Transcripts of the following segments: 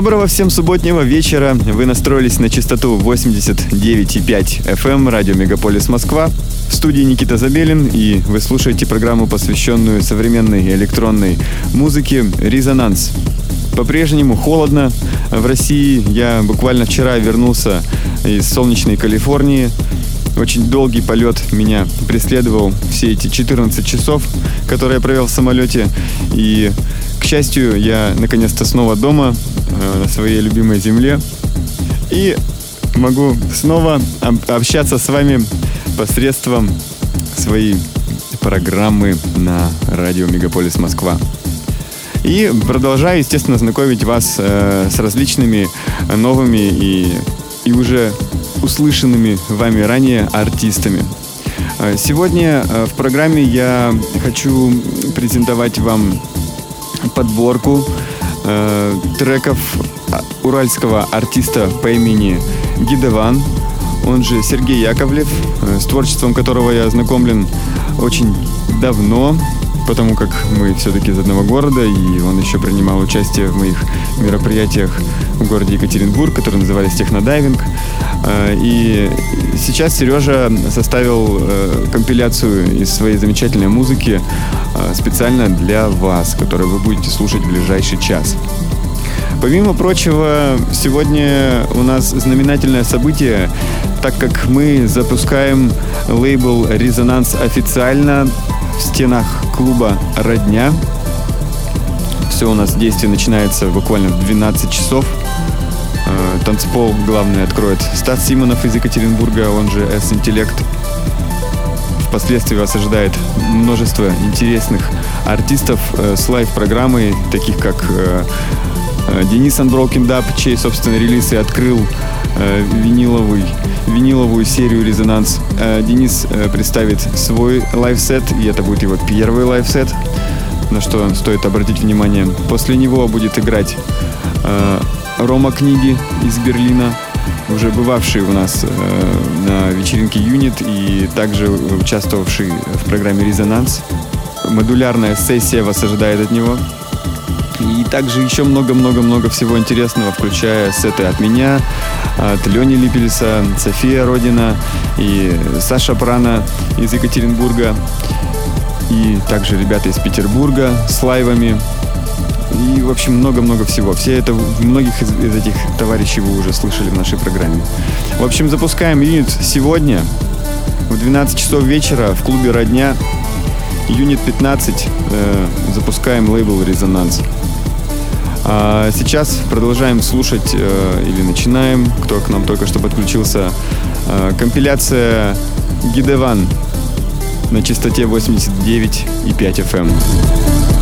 Доброго всем субботнего вечера. Вы настроились на частоту 89,5 FM эм, радио Мегаполис Москва. В студии Никита Забелин, и вы слушаете программу, посвященную современной электронной музыке «Резонанс». По-прежнему холодно. В России я буквально вчера вернулся из солнечной Калифорнии. Очень долгий полет меня преследовал все эти 14 часов, которые я провел в самолете. И, к счастью, я наконец-то снова дома, на своей любимой земле. И могу снова общаться с вами посредством своей программы на радио Мегаполис Москва. И продолжаю, естественно, знакомить вас э, с различными новыми и, и уже услышанными вами ранее артистами. Э, сегодня э, в программе я хочу презентовать вам подборку э, треков уральского артиста по имени Гидеван, он же Сергей Яковлев, э, с творчеством которого я ознакомлен очень давно, потому как мы все-таки из одного города, и он еще принимал участие в моих мероприятиях в городе Екатеринбург, которые назывались «Технодайвинг». Э, и сейчас Сережа составил э, компиляцию из своей замечательной музыки специально для вас, которую вы будете слушать в ближайший час. Помимо прочего, сегодня у нас знаменательное событие, так как мы запускаем лейбл «Резонанс» официально в стенах клуба «Родня». Все у нас действие начинается буквально в 12 часов. Э, танцпол главный откроет Стас Симонов из Екатеринбурга, он же S-интеллект. Впоследствии вас ожидает множество интересных артистов э, с live-программой, таких как э, Денис Unbroken Dub, чей, собственно, релиз и открыл виниловый, виниловую серию «Резонанс». Денис представит свой live-set, и это будет его первый live-set, на что стоит обратить внимание. После него будет играть Рома Книги из Берлина, уже бывавший у нас э, на вечеринке Юнит и также участвовавший в программе «Резонанс». Модулярная сессия вас ожидает от него. И также еще много-много-много всего интересного, включая сеты от меня, от Лени Липелиса, София Родина и Саша Прана из Екатеринбурга. И также ребята из Петербурга с лайвами. И, в общем, много-много всего. Все это, многих из, из этих товарищей вы уже слышали в нашей программе. В общем, запускаем юнит сегодня в 12 часов вечера в клубе «Родня». Юнит 15. Э, запускаем лейбл «Резонанс». А сейчас продолжаем слушать э, или начинаем, кто к нам только что подключился, э, компиляция Гидеван на частоте 89,5 FM.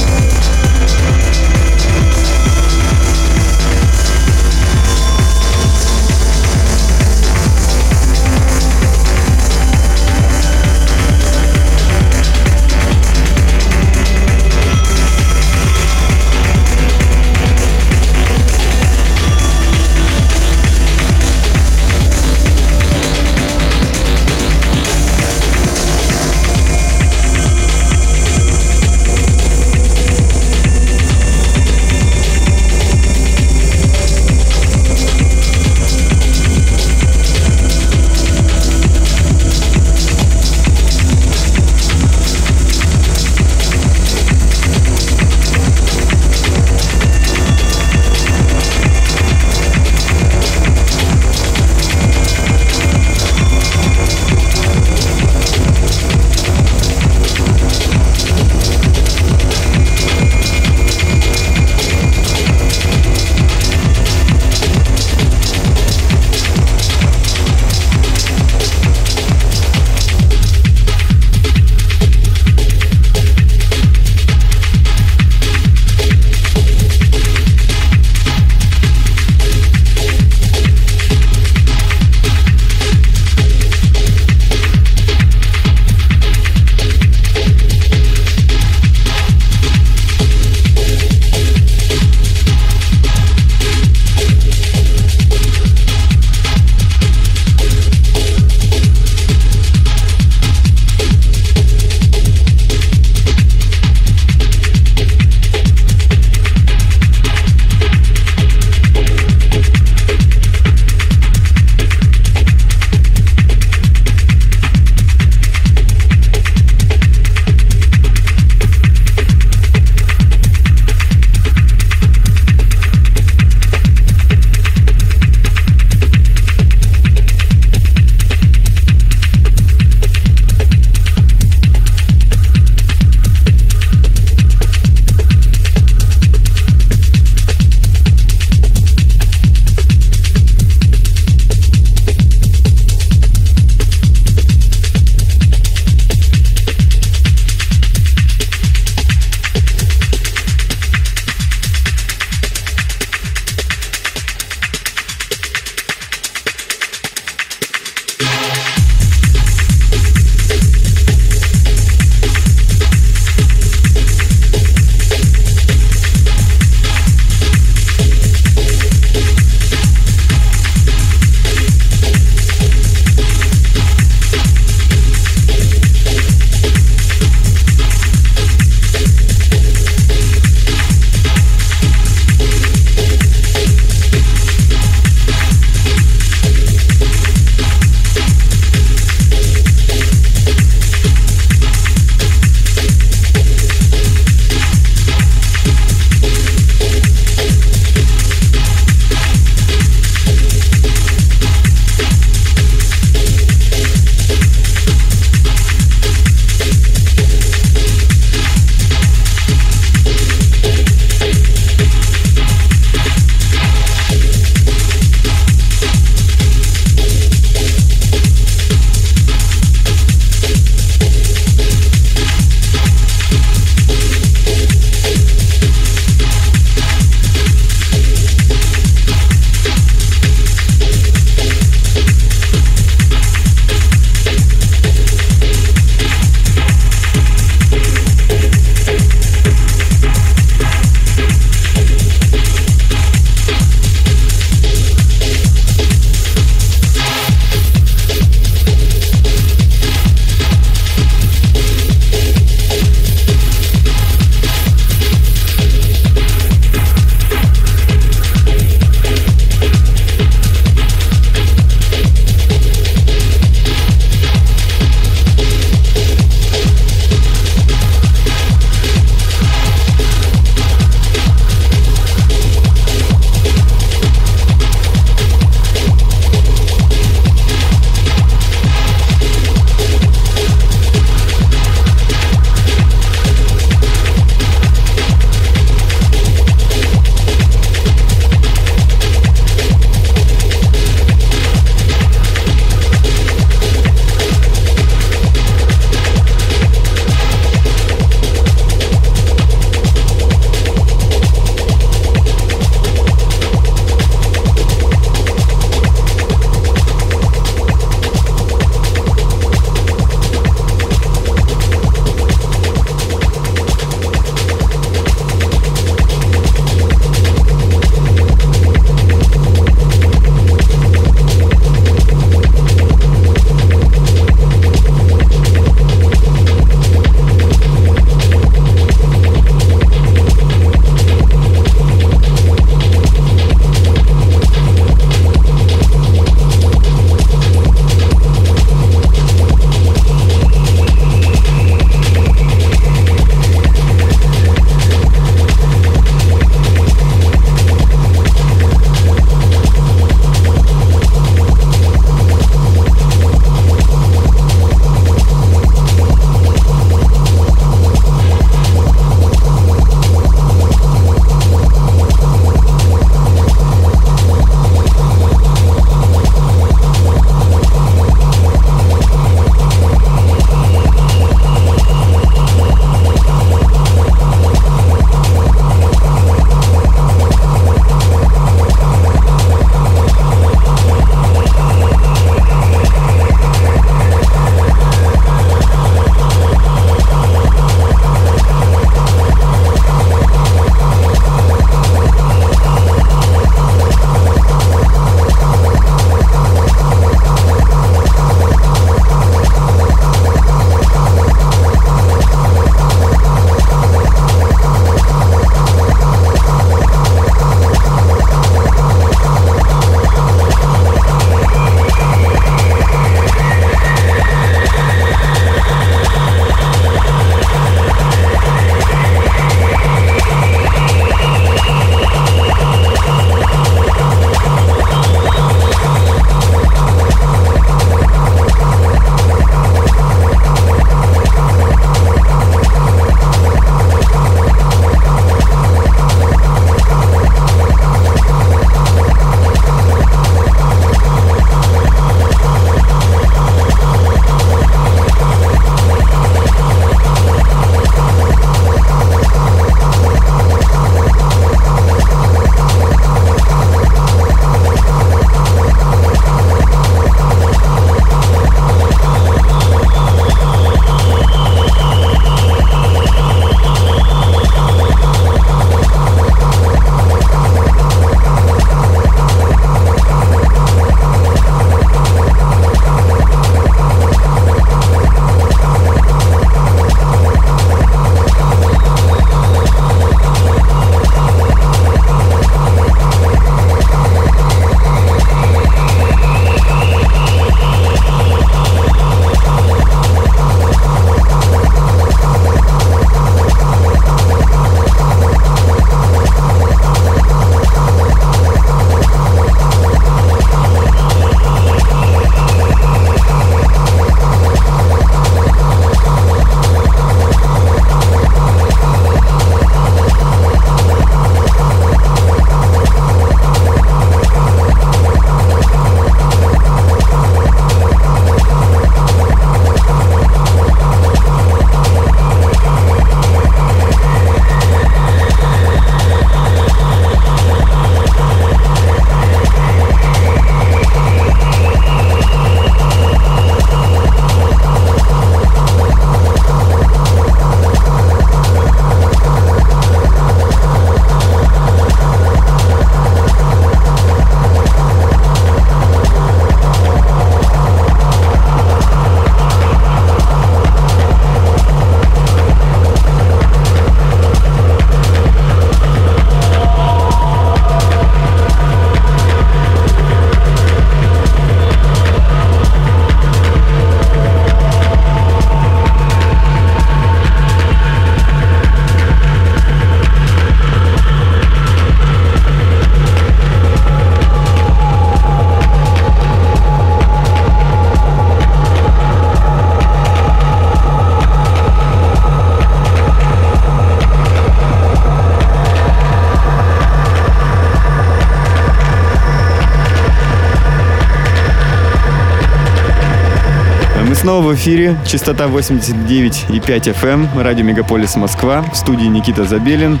Снова в эфире. Частота 89,5 FM. Эм. Радио Мегаполис Москва. В студии Никита Забелин.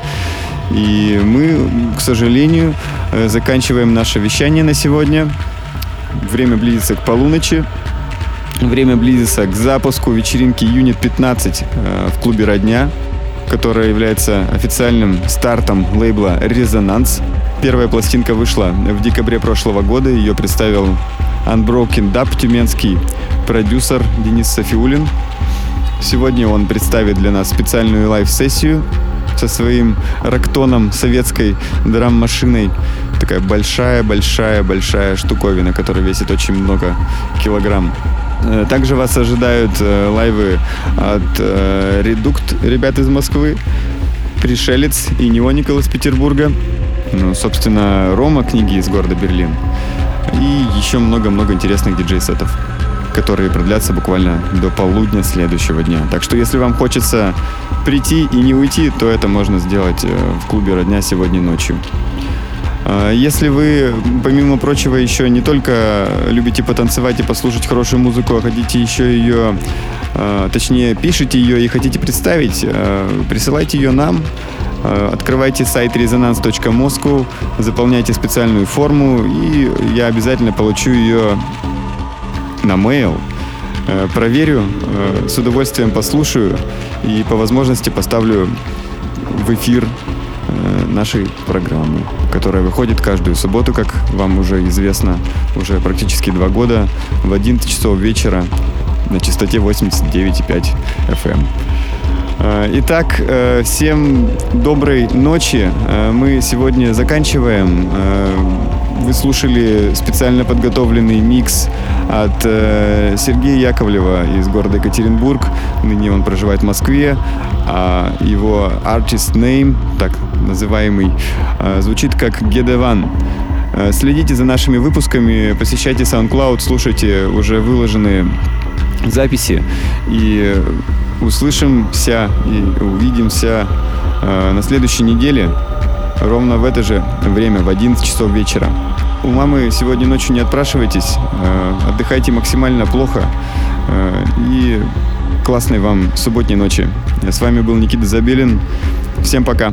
И мы, к сожалению, э, заканчиваем наше вещание на сегодня. Время близится к полуночи. Время близится к запуску вечеринки Юнит 15 э, в клубе «Родня», которая является официальным стартом лейбла «Резонанс». Первая пластинка вышла в декабре прошлого года. Ее представил Unbroken Dub тюменский продюсер Денис Софиулин. Сегодня он представит для нас специальную live-сессию со своим рактоном советской драм-машиной. Такая большая-большая-большая штуковина, которая весит очень много килограмм. Э, также вас ожидают э, лайвы от э, Редукт, ребят из Москвы, Пришелец и Неоникол из Петербурга. Ну, собственно, Рома книги из города Берлин. И еще много-много интересных диджей-сетов которые продлятся буквально до полудня следующего дня. Так что если вам хочется прийти и не уйти, то это можно сделать в клубе «Родня» сегодня ночью. А, если вы, помимо прочего, еще не только любите потанцевать и послушать хорошую музыку, а хотите еще ее, а, точнее, пишите ее и хотите представить, а, присылайте ее нам. Открывайте сайт resonance.moscow, заполняйте специальную форму, и я обязательно получу ее на mail. Проверю, с удовольствием послушаю и по возможности поставлю в эфир Э, нашей программы, которая выходит каждую субботу, как вам уже известно, уже практически два года в 11 часов вечера на частоте 89,5 FM. Э, итак, э, всем доброй ночи. Мы сегодня заканчиваем. Вы слушали специально подготовленный микс от Сергея Яковлева из города Екатеринбург. Ныне он проживает в Москве. А его artist name, так называемый, звучит как Гедеван. Следите за нашими выпусками, посещайте SoundCloud, слушайте уже выложенные записи и услышимся и увидимся э, на следующей неделе ровно в это же время, в 11 часов вечера. У мамы сегодня ночью не отпрашивайтесь, э, отдыхайте максимально плохо э, и классной вам субботней ночи. С вами был Никита Забелин. Всем пока.